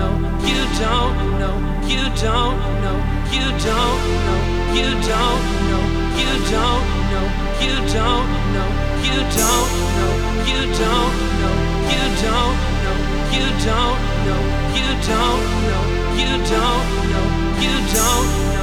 know, you don't know, you don't know, you don't know, you don't know, you don't know, you don't know, you don't know, you don't know, you don't know, you don't know, you don't know, you don't know, you don't know.